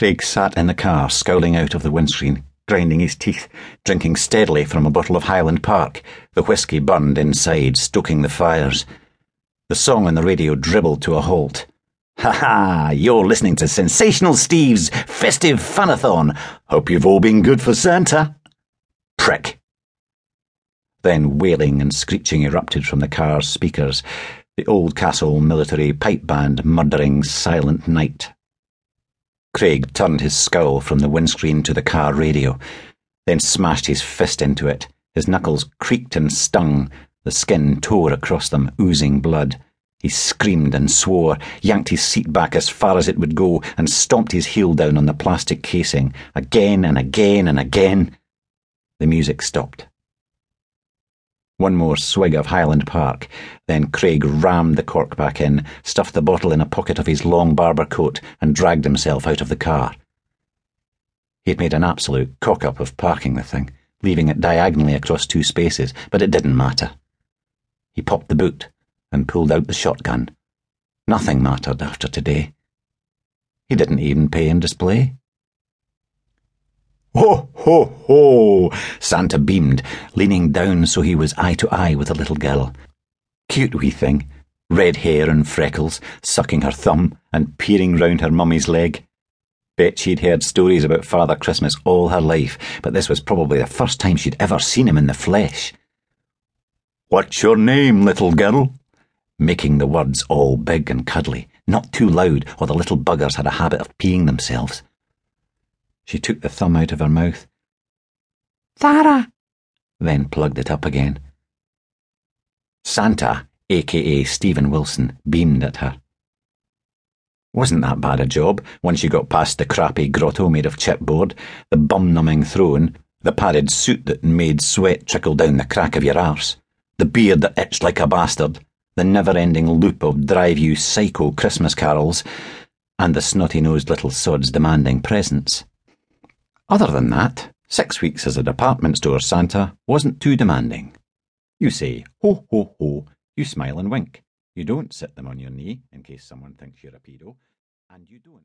Craig sat in the car, scowling out of the windscreen, grinding his teeth, drinking steadily from a bottle of Highland Park. The whisky burned inside, stoking the fires. The song on the radio dribbled to a halt. Ha ha! You're listening to Sensational Steve's Festive Funathon. Hope you've all been good for Santa. Prick. Then wailing and screeching erupted from the car's speakers. The Oldcastle military pipe band murdering Silent Night. Craig turned his scowl from the windscreen to the car radio, then smashed his fist into it. His knuckles creaked and stung. The skin tore across them, oozing blood. He screamed and swore, yanked his seat back as far as it would go, and stomped his heel down on the plastic casing, again and again and again. The music stopped. One more swig of Highland Park. Then Craig rammed the cork back in, stuffed the bottle in a pocket of his long Barbour coat, and dragged himself out of the car. He'd made an absolute cock up of parking the thing, leaving it diagonally across two spaces, but it didn't matter. He popped the boot and pulled out the shotgun. Nothing mattered after today. He didn't even pay in display. Ho, ho, ho! Santa beamed, leaning down so he was eye to eye with the little girl. Cute wee thing, red hair and freckles, sucking her thumb and peering round her mummy's leg. Bet she'd heard stories about Father Christmas all her life, but this was probably the first time she'd ever seen him in the flesh. What's your name, little girl? Making the words all big and cuddly, not too loud, or the little buggers had a habit of peeing themselves. She took the thumb out of her mouth. Thara! Then plugged it up again. Santa, aka Stephen Wilson, beamed at her. Wasn't that bad a job once you got past the crappy grotto made of chipboard, the bum numbing throne, the padded suit that made sweat trickle down the crack of your arse, the beard that itched like a bastard, the never ending loop of drive you psycho Christmas carols, and the snotty nosed little sods demanding presents. Other than that, six weeks as a department store Santa wasn't too demanding. You say, ho, ho, ho, you smile and wink. You don't sit them on your knee in case someone thinks you're a pedo, and you don't.